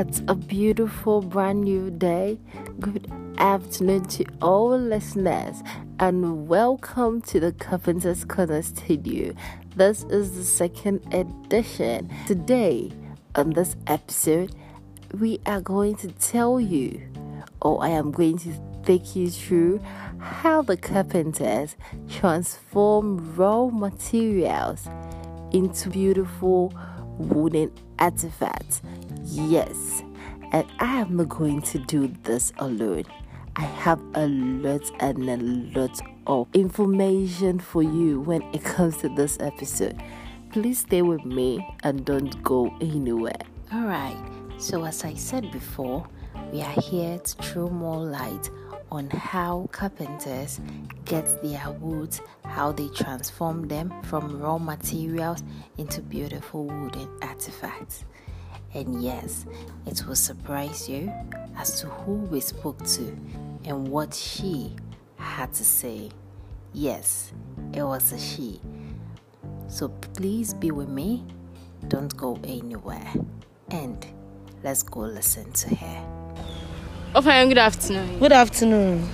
It's a beautiful brand new day. Good afternoon to all listeners, and welcome to the Carpenter's Corner Studio. This is the second edition. Today, on this episode, we are going to tell you, or I am going to take you through how the carpenters transform raw materials into beautiful wooden artifacts. Yes, and I am not going to do this alone. I have a lot and a lot of information for you when it comes to this episode. Please stay with me and don't go anywhere. Alright, so as I said before, we are here to throw more light on how carpenters get their woods, how they transform them from raw materials into beautiful wooden artifacts. And yes, it will surprise you as to who we spoke to and what she had to say. Yes, it was a she. So please be with me, don't go anywhere, and let's go listen to her. Fine, good afternoon. Good afternoon.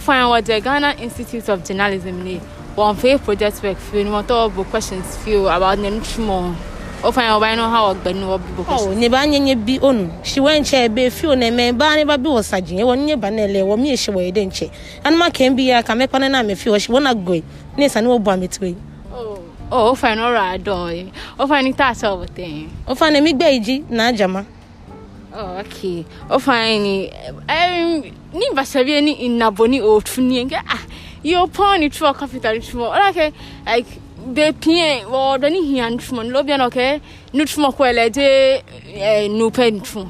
Fine, what the Ghana Institute of Journalism need. One fair project work for you, what all questions feel about the ofanye ɔbaa ha ɔgbɛ ni wɔbi bɔ kɔsi. Oh, ɔ ne ba nye nye bi onu si wɔn nkyɛn ebe fi onu ɛmɛ ba ne ba bi wɔ sagyin wɔn nye ba n'ɛlɛ wɔn mi ehyɛ wɔ yɛde nkyɛn anuma kɛn bi ya ka mɛ kwan na mɛ fi si wɔn agoe ne nsa ne wɔ bu ametewa yi. ɔ ofanye no ɔrɔ adɔn yi ofanye taa sɛ ɔbɔtɛn. ofanye mi gbɛ iji na ajama. ɔ ok ofanye bepie wɔɔdɔ ne hia ntumo no lobia na ɔkɛ ne tumo kɔ ɛlɛ de ɛɛ eh, nupɛ ntumo.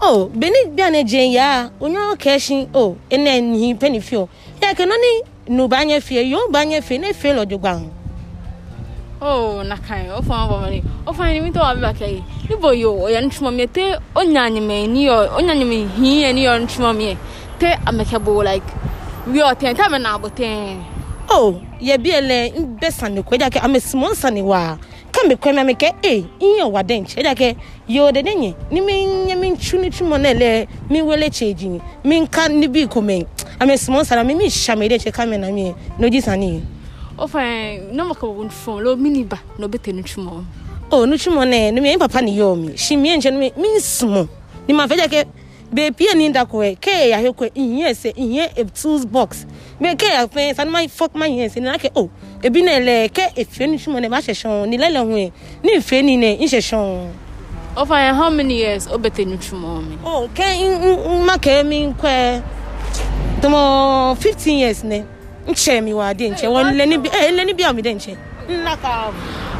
o oh, beni bia ne gye ya onye ɔkɛɛsi o oh, ɛna nihin pɛni fio yɛ kɛ nɔni nuba nyɛ fie yɔ ba nyɛ fie ne fie lɔdɔ gba ho. na kan o fɔ an bɔ o fɔ an mi tɔ wa ba kɛ ye ne bɔ o yɛ ntumo mi te o nyanyimɛ ni yɔ o nyanyimɛ hin yɛ ni yɔ ntumo mi yɛ te amɛkɛ bo like wi ɔtɛn te amɛ na abɔ tɛn. Oh, o yɛbi ɛlɛ n bɛ sanni kɔ ɛdiyakɛ ame simɔ sanni wa. Kan bɛ kɔn mi ame kɛ e n yɛ wa dɛn cɛ ɛdiyakɛ yɛ o de ne ɲɛ ni mi ɲɛ mi tu ni tu mɔ ne lɛ mi wele cɛ jigin mi ka ni bi ko mɛ ame simɔ sanna mi mi sami de cɛ kan mɛ na mi yɛ n'oji sanni o fɛn n'o ma kaba fɔn o mi ni ba n'o bɛ tɛ ni tu mɔ. o ni tu mɔ ne ni mi ye n papa ni yɔ mi. Si mi ye n cɛ ni mi simɔ ni ma fɛ jɛ kɛ. beebi a ninda kɔɛ kɛyɛ yahɛ kɔɛ nyiɛ sɛ nyiɛ e tools box mɛ kɛyɛ fɛn sani ma fɔk ma nyiɛ sɛ nana kɛ o ebi na lɛ kɛ efe ni oh, e e suma na ba sɛ sɔn ni lɛlɛ hun yɛ ni nfe ni nɛ n sɛ sɔn. o fa yɛ how many years o bɛ te ni suma mi. Oh, o kɛ n n ma kɛ min kɔɛ tɔmɔ fifteen years nɛ n cɛ mi wa den cɛ wɔ lɛni bi eh, ɛ lɛni bi a mi den cɛ. n na ka.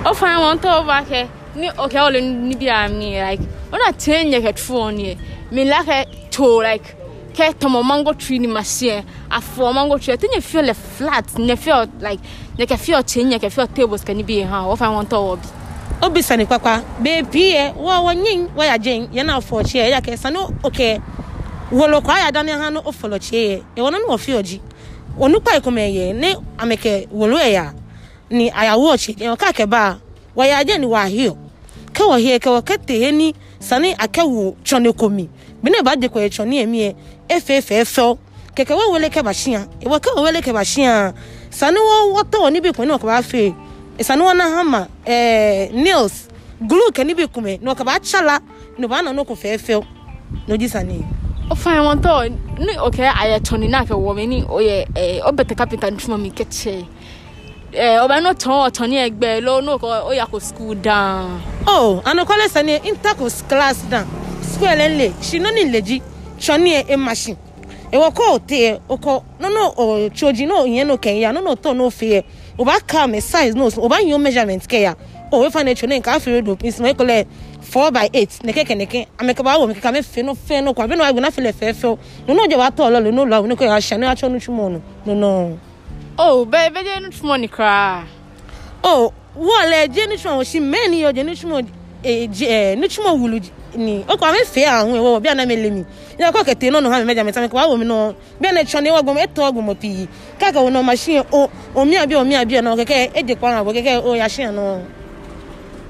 o fa yɛ wɔn tɔ o ba kɛ ni o kɛ o lɛni bi a mi like o na te n yɛ kɛ tu wɔn ni yɛ. Me like to like ke tomo mango tree ni masie afo mango tree. Tenye feel le flat ne feel like ne ke feel tenye ke feel tables ni bi ha oh fine want to obi obi sani kwakwa be pie wo wo nyin wo ya jen ya na fo chie ya ke sano okay wo kwa ya dane ha no o folo chie e wono no fi oji onu pa ikome ye ne ameke wo ya ni aya wo chi e ka ke ba wo ya je ni wa hio. Ke wo hie ke wo ke te ni sani akɛwo tsɔne komi. Bena ba de kɔyɛ tsɔne yɛ miɛ efe efe efɛw kɛkɛ wo wele kɛ ba siya ewa kɛ wo wele kɛ ba siya sani wo wɔtɔ wɔ nibi kun ne wɔkaba fe. E sani wɔn na hama ɛɛ nails glue kɛ nibi kun mɛ ne wɔkaba tsala ne ba nɔ ne ko fɛ efɛw ne di sani. o fɛn wɔn tɔ ni o kɛ a yɛ tsɔne n'a kɛ wɔ mɛ ni o yɛ ɛɛ o bɛ kapita ntuma mi kɛ tiɲɛ ye eh, ɔbɛnotɔn ɔtɔn ne ɛgbɛ lɛ ɔno kɔ ɔyɛ akɔ sukuu daa. o anokɔlɛ sani intercourse class dan sukuu ɛlɛ nle sinoni nleji tsɔni ɛ machine. Ɛwɔ kɔ ɔtɛ ɔkɔ nɔnɔ ɔtsoji nɔ yɛn no kɛnyɛ nɔnɔ tɔ n'o fɛ yɛ ɔba ka mɛ size n'o sɔ ɔba yɛn measurement kɛ ya o wɛ fana tsɔ ne nka afɛ do nsima ekɔlɛ four by eight nɛkɛ kɛ nɛkɛ amɛkaba awɔ mɛkɛ kame fɛ no fɛn no kɔ abe no agbɛna fɛ lɛ fɛfɛ o. Nɔnɔ jɛ wa tɔ ɔlɔ lɛ n'o lɔ awɔ ne kɔ yɛ ahyɛ ne yɛ atsɔ no tsumɔ no nɔnɔ. o bɛɛ gye no tum ni koraa o wɔɔla gye ne tum ɔhye mmaa ni yɛ gye ne tum gye ne tum wulu ni ɔkɔ ame fɛ ahu ɛwɔ bi anam elemi yɛ kɔ kɛtɛ no no ha mɛmɛ gyamɛta mɛ kɔ awɔ mi no bi ɛna twɛ ne wɔ gbɔmɔ ɛtɔ gbɔmɔ pii kaka wɔ no machine o omia bi omia bi ɛna kɛkɛ ɛdi kwan abɔ kɛkɛ o yɛahyɛ no.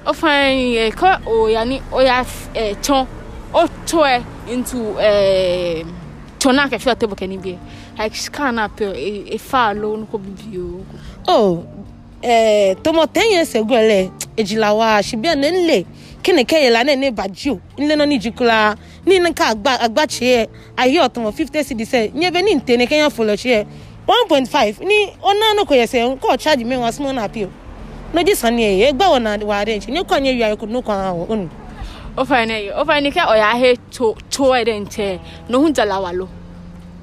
ɔfan yɛ kɔ oyani oyɛ ɛkyɔn ɔtɔɛ ntu. tɔn a kɛfɛ ɔtɛ bɔkɛ bi like scan na pɛ efa alo nukɔ bibi o. oh eh, ɛɛ tɔmɔ ten years ago eh, lɛ ejila wa sibi ne nle kini kɛyɛ ne ne baji o nle nɔ ni jikula. Ni ne ka agba agba tiɛ ayi ɔtɔmɔ fifty cd sɛ nye bɛ ni n tɛnɛ kɛnyɛ fɔlɔ tiɛ one point five. Ni ɔna no kɔ yɛ nkɔ charge mi wa small na pɛ o n'o ji sanni yɛ egbawo na wa arrange. Ne kɔ nye yua ko n'o kɔ an o nu. Ne o fa ni kɛ ɔyɛ ahe to to ɛdɛ nkyɛn na ohun jala walo.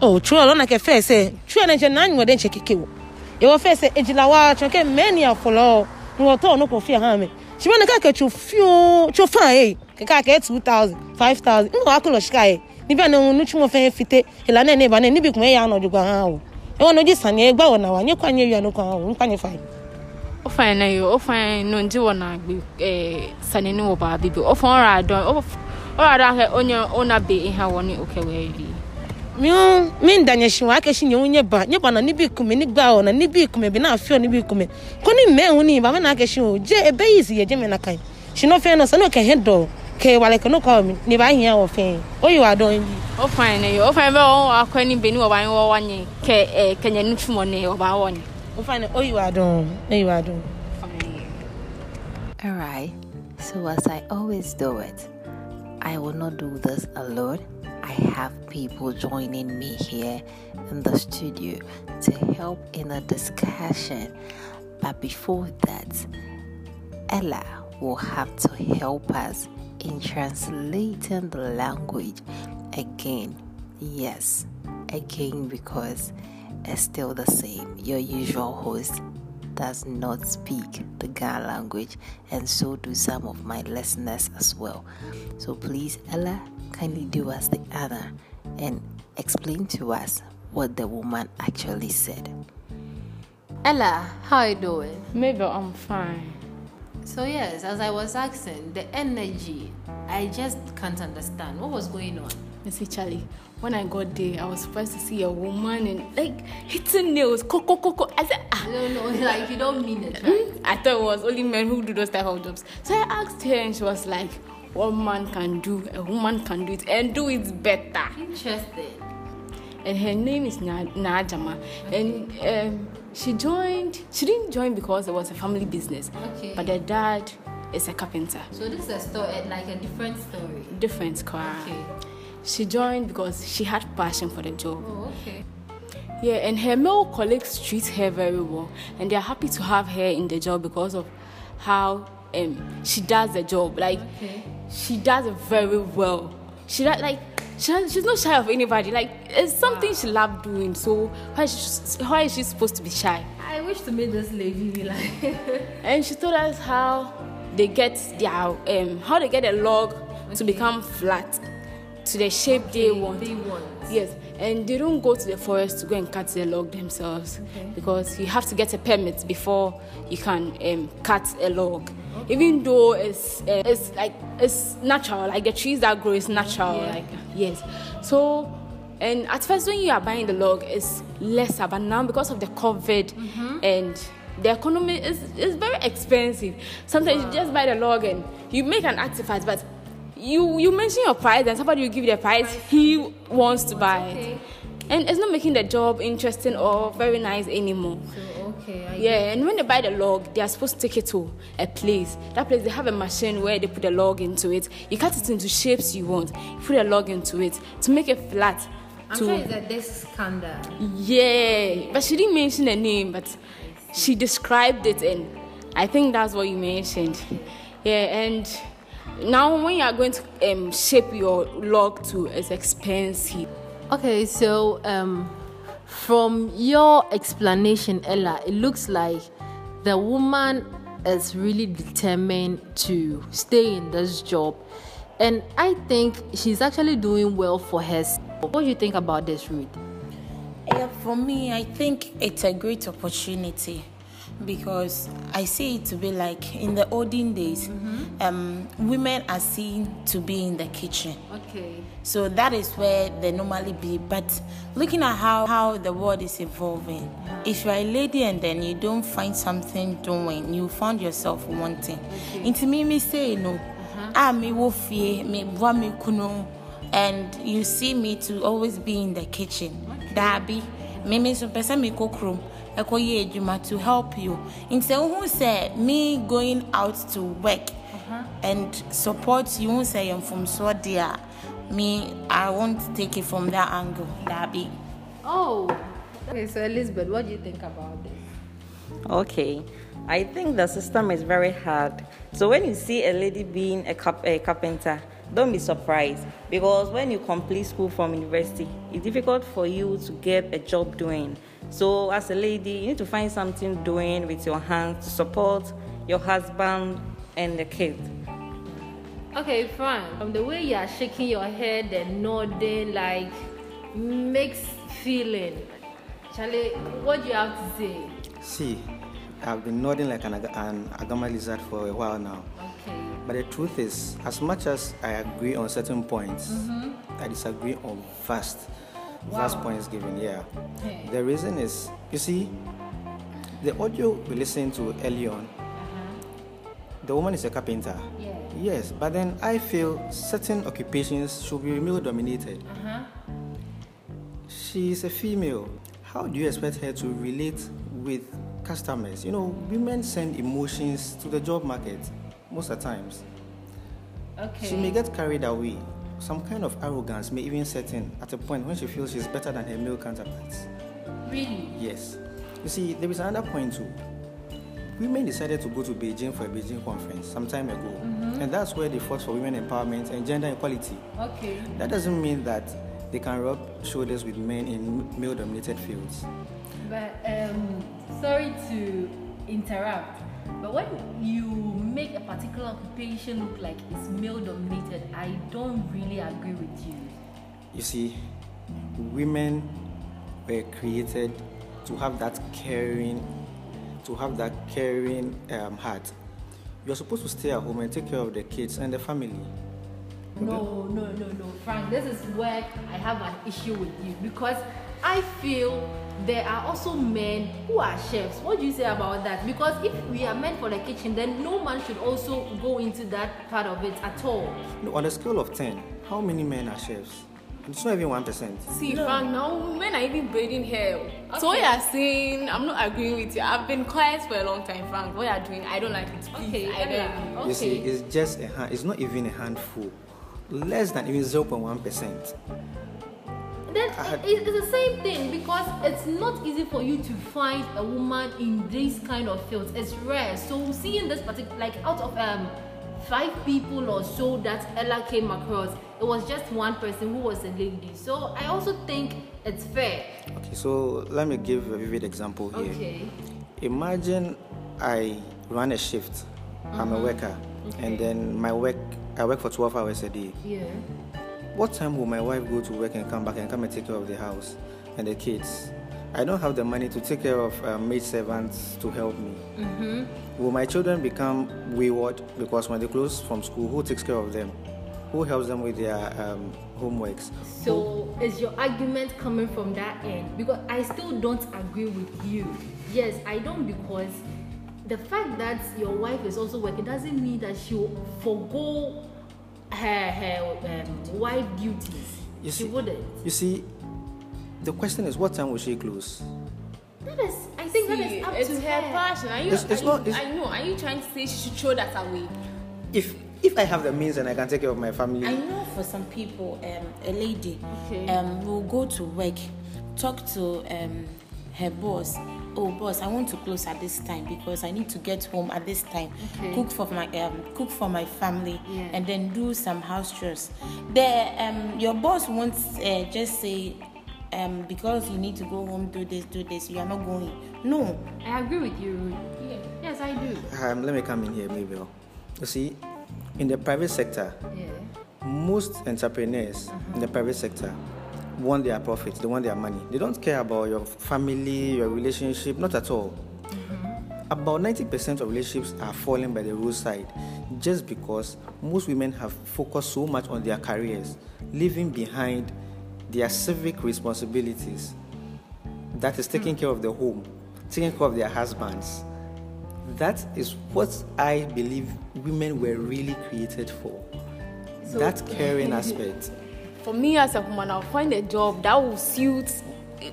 oh true lo na ke fe se nche na anwo de nche keke wo. E wo fe se ejilawa choke many afolo ni wo to no ko ha me shiba na ka ke fa e ke ka ke 2000 5000 ngo akulo shika e ni na nu chu mo fe fite. Ila na ne ba na ni bi kun e ya no jugwa ha wo e wo no ji sani e gba wo na wa nye kwa nye wi no kwa ha wo nkwa nye fa o ɔfan na eh, yi ɔfan no ndi wɔ na gbe eh, ɛɛ sani ni wɔ baabi bi ɔfan ɔra adɔn ɔra adɔn ahɛ onye ɔna be iha wɔ ne okɛ wɔ ayi. miu mi ndanye shi wa keshi nyewu nyeba nyeba na nibi kume ni gba na nibi kume bi na afio nibi kume. Koni mehu ni ba na keshi o je ebe yi si ye je me na kai. Shi no fe no sanu ke hedo ke wale ke no kwa mi ni ba hia o fe. Eh, o yi wa don yi o fine ne yo o fine be ni be ni ba ni wo wanye ke eh kenye nutumo ne o ba wonye wɔ nye. o fa ne o yi wa don o yi wa don Alright, so as I always do it, I will not do this alone. I have people joining me here in the studio to help in the discussion. But before that, Ella will have to help us in translating the language again. Yes, again, because it's still the same. Your usual host does not speak the Ghana language, and so do some of my listeners as well. So please, Ella, kindly do us the honor and explain to us what the woman actually said. Ella, how are you doing? maybe i'm fine. So yes, as I was asking, the energy, I just can't understand what was going on. See, Charlie, when I got there, I was surprised to see a woman and like hitting nails. Coco, coco. I said, ah. No, no, like you don't mean it, Hmm? I thought it was only men who do those type of jobs. So I asked her, and she was like, "What man can do, a woman can do it, and do it better." Interesting. And her name is Na- Najama, and um, she joined. She didn't join because it was a family business, Okay. but her dad is a carpenter. So this is a story, like a different story. Different car. Okay. She joined because she had passion for the job. Oh, okay. Yeah, and her male colleagues treat her very well, and they are happy to have her in the job because of how um she does the job. Like Okay. she does it very well. She does like she has, she's not shy of anybody. Like it's something she loves doing. So why is she, why is she supposed to be shy? I wish to meet this lady. Like, And she told us how they get their um how they get a log to become flat to the shape they want. they want. Yes, and they don't go to the forest to go and cut the log themselves because you have to get a permit before you can um, cut a log. Even though it's uh, it's like it's natural, like the trees that grow is natural, Yeah. like yes. So, and at first when you are buying the log, it's lesser, but now because of the COVID and the economy is is very expensive. Sometimes you just buy the log and you make an artifact, but you you mention your price and somebody will give you the price he wants to buy Okay. it and it's not making the job interesting or very nice anymore So, okay. I yeah and when they buy the log they are supposed to take it to a place that place they have a machine where they put the log into it you cut it into shapes you want you put a log into it to make it flat I'm to sure it's a this scandal. yeah but she didn't mention the name but she described it and i think that's what you mentioned yeah and now when you are going to um, shape your log to it's expensive Okay, so um, from your explanation, Ella, it looks like the woman is really determined to stay in this job, and I think she's actually doing well for herself. What do you think about this, Ruth? Yeah, for me, I think it's a great opportunity because I see it to be like in the olden days, um, women are seen to be in the kitchen. Okay. So that is where they normally be. But looking at how, how the world is evolving, if you're a lady and then you don't find something doing, you found yourself wanting. Into me, me say no. ah me wo fie me boa me kunu and you see me to always be in the kitchen daabi me me so pɛ me kɔ kurom ɛkɔyɛ adwuma to help you nti sɛ wohu sɛ me going out to work uh-huh. and support you wohu sɛ yɛ mfomsoɔ deɛ a me i won't take it from that angle daabi oh okay so elizabeth what do you think about this okay I think the system is very hard. So when you see a lady being a, cap- a carpenter, don't be surprised because when you complete school from university, it's difficult for you to get a job doing. So as a lady, you need to find something doing with your hands to support your husband and the kids. Okay, fine. From the way you are shaking your head and nodding, like mixed feeling. Charlie, what do you have to say? See, I've been nodding like an, an agama lizard for a while now. Okay. But the truth is, as much as I agree on certain points, mm-hmm. I disagree on vast, wow. vast points given. Yeah. Okay. The reason is, you see, the audio we listened to early on, uh-huh. the woman is a carpenter. Yeah. Yes, but then I feel certain occupations should be male dominated. Uh-huh. She is a female. How do you expect her to relate with customers. You know, women send emotions to the job market most of the times. Okay. She may get carried away. Some kind of arrogance may even set in at a point when she feels she's better than her male counterparts. Really? Yes. You see, there is another point too. Women decided to go to Beijing for a Beijing conference some time ago, mm-hmm. and that's where they fought for women empowerment and gender equality. Okay. That doesn't mean that they can rub shoulders with men in male dominated fields. But um, sorry to interrupt, but when you make a particular occupation look like it's male dominated, I don't really agree with you. You see, women were created to have that caring, to have that caring um, heart. You're supposed to stay at home and take care of the kids and the family. No, no, no, no, Frank. This is where I have an issue with you because I feel there are also men who are chefs. What do you say about that? Because if we are meant for the kitchen, then no man should also go into that part of it at all. No, on a scale of 10, how many men are chefs? It's not even 1%. See, no. Frank, now men are even braiding hair. Okay. So what you are saying, I'm not agreeing with you. I've been quiet for a long time, Frank. What you are doing, I don't like it. Please. Okay, I don't. Okay. You see, it's just a hand, it's not even a handful. Less than even 0.1% then it's the same thing because it's not easy for you to find a woman in this kind of fields. It's rare. So seeing this particular, like out of um five people or so that Ella came across, it was just one person who was a lady. So I also think it's fair. Okay, so let me give a vivid example here. Okay. Imagine I run a shift. Mm-hmm. I'm a mm-hmm. worker, okay. and then my work I work for 12 hours a day. Yeah what time will my wife go to work and come back and come and take care of the house and the kids? I don't have the money to take care of uh, maid servants to help me. Mm-hmm. Will my children become wayward because when they close from school, who takes care of them? Who helps them with their um, homeworks? So, who? is your argument coming from that end? Because I still don't agree with you. Yes, I don't because the fact that your wife is also working doesn't mean that she'll forego her her um, wife duties. You she see, wouldn't. You see, the question is, what time will she close? That is, I think see, that is up it's to her, her passion. Are you? It's, it's are not, you, I know. Are you trying to say she should throw that away? If if I have the means and I can take care of my family. I know for some people, um, a lady okay. um, will go to work, talk to um, her boss oh boss i want to close at this time because i need to get home at this time okay. cook for my um, cook for my family yeah. and then do some house chores the um, your boss won't uh, just say um, because you need to go home do this do this you are not going no i agree with you yeah. yes i do um, let me come in here Mabel. you see in the private sector yeah. most entrepreneurs uh-huh. in the private sector want their profits, they want their money. They don't care about your family, your relationship, not at all. Mm-hmm. About 90% of relationships are falling by the roadside just because most women have focused so much on their careers, leaving behind their civic responsibilities. That is taking mm. care of the home, taking care of their husbands, That is what I believe women were really created for. So- that caring aspect. For me as a woman, I'll find a job that will suit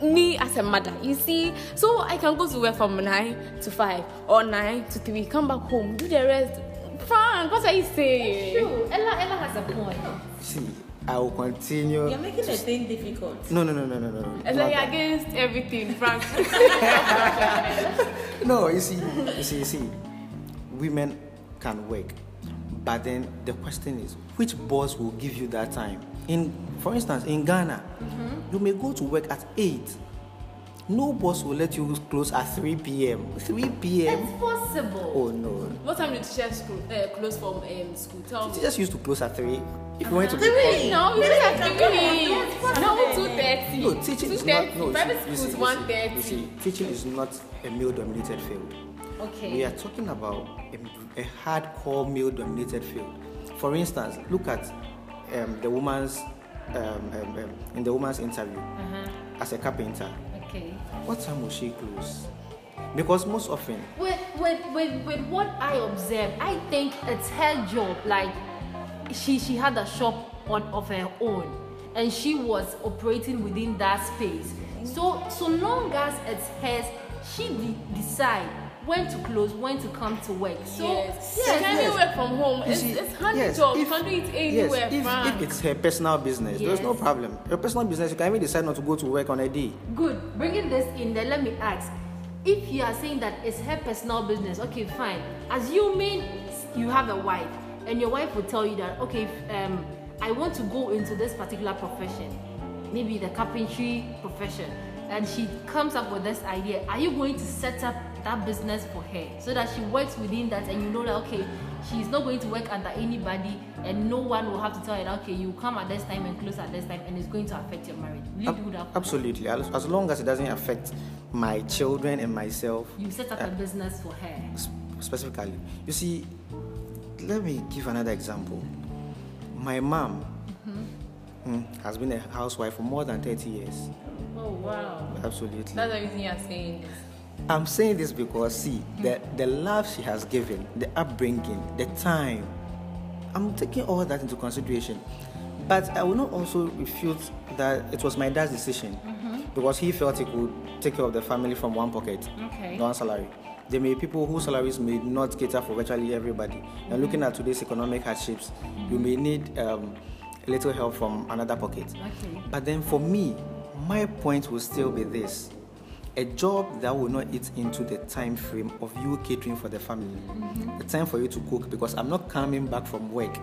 me as a mother. You see, so I can go to work from nine to five or nine to three, come back home, do the rest. Frank, what are you saying? True. Ella, Ella has a point. See, I will continue. You're making the thing difficult. No, no, no, no, no, no. no. It's Not like that. against everything, Frank. No, you see, you see, you see, women can work, but then the question is, which boss will give you that time? In, for instance, in Ghana, you may go to work at eight. No boss will let you close at 3 p.m. 3 p.m. It's possible. Oh no. what time did teachers school, uh, close from um, school? Tell me. Teachers used to close at 3. If you went to be No, we just have three. No, two thirty. No, teaching two is not. No, Private see, you one see, You thirty. see, teaching is not a male-dominated field. Okay. We are talking about a, a hardcore male-dominated field. For instance, look at um, the woman's um, um, um, in the woman's interview as a carpenter. Okay. What time will she close? Because most often, With, with, with, with what I observe, I think it's her job. Like, she, she had a shop on of her own, and she was operating within that space. So, so long as it's hers, she de- decide when to close, when to come to work. So, yes. Yes, Can yes. you work from home? you It's, see, it's handy yes, job. if- you can do it yes, anywhere, if, if it's her personal business, there's no problem. Your personal business, you can even decide not to go to work on a day. Good. Bringing this in, then let me ask. If you are saying that it's her personal business, okay, fine. Assuming you have a wife, and your wife will tell you that, okay, if, um, I want to go into this particular profession, maybe the carpentry profession, and she comes up with this idea, are you going to set up that business for her so that she works within that, and you know that, okay, she's not going to work under anybody, and no one will have to tell her that, okay, you come at this time and close at this time, and it's going to affect your marriage. Will you Ab- do that? Absolutely. As as long as it doesn't affect my children and myself, You set up a business for her. specifically. You see, let me give another example. My mom mm, has been a housewife for more than 30 years. oh wow. Absolutely. That's the reason you're saying this. I'm saying this because, see, the, the love she has given, the upbringing, the time, I'm taking all that into consideration. But I will not also refute that it was my dad's decision mm-hmm. because he felt he could take care of the family from one pocket, Okay. one salary. There may be people whose salaries may not cater for virtually everybody. And mm-hmm. looking at today's economic hardships, you mm-hmm. may need um, a little help from another pocket. Okay. But then for me, my point will still be this a job that will not eat into the time frame of you catering for the family. Mm-hmm. The time for you to cook because I'm not coming back from work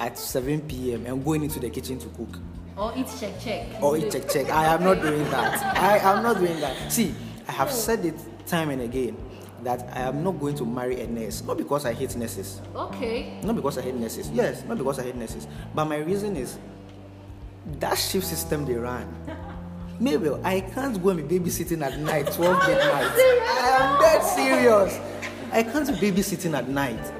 at 7 p.m. and going into the kitchen to cook. Or eat check check. Or eat check check. I am not doing that. I am not doing that. See, I have oh. said it time and again that I am not going to marry a nurse. Not because I hate nurses. Okay. Not because I hate nurses. Yes, not because I hate nurses. But my reason is that shift system they run. Mabel, I can't go and be babysitting at night, 12 midnight. I am dead serious. I can't be babysitting at night.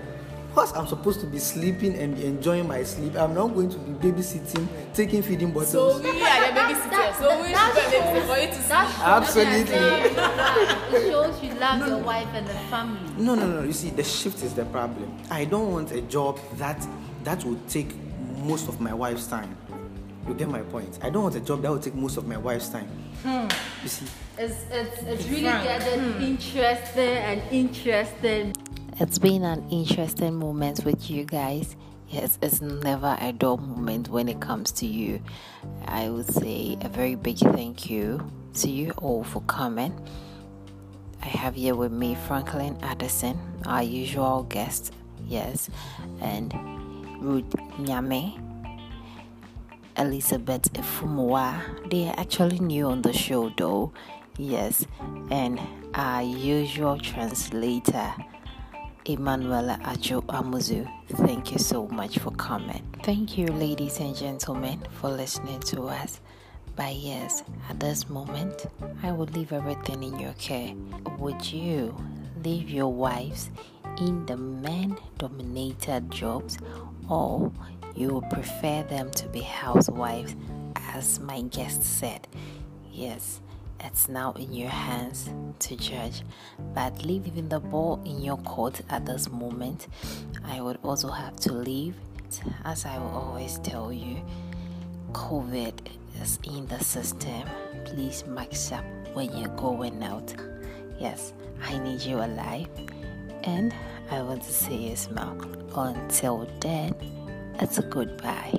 Because I'm supposed to be sleeping and be enjoying my sleep. I'm not going to be babysitting, taking feeding bottles. So we are the babysitters. So we should be babysitters for you to see. Absolutely. It shows you love your wife and the family. No, no, no. You see, the shift is the problem. I don't want a job that that will take most of my wife's time. You get my point. I don't want a job that will take most of my wife's time. Hmm. You see, It's it's it's really getting hmm. interesting and interesting. It's been an interesting moment with you guys. Yes, it's never a dull moment when it comes to you. I would say a very big thank you to you all for coming. I have here with me Franklin Addison, our usual guest, yes, and Ruth Nyame, Elizabeth Efumwa. They are actually new on the show though, yes, and our usual translator. Emanuela Ajo Amuzu. Thank you so much for coming. Thank you, ladies and gentlemen, for listening to us. But yes, at this moment, I would leave everything in your care. Would you leave your wives in the men dominated jobs or you would prefer them to be housewives, as my guest said? Yes, it's now in your hands to judge. But leaving the ball in your court at this moment. I would also have to leave, as I will always tell you. COVID is in the system. Please mask up when you're going out. Yes, I need you alive, and I want to see you smile. Until then, it's a goodbye.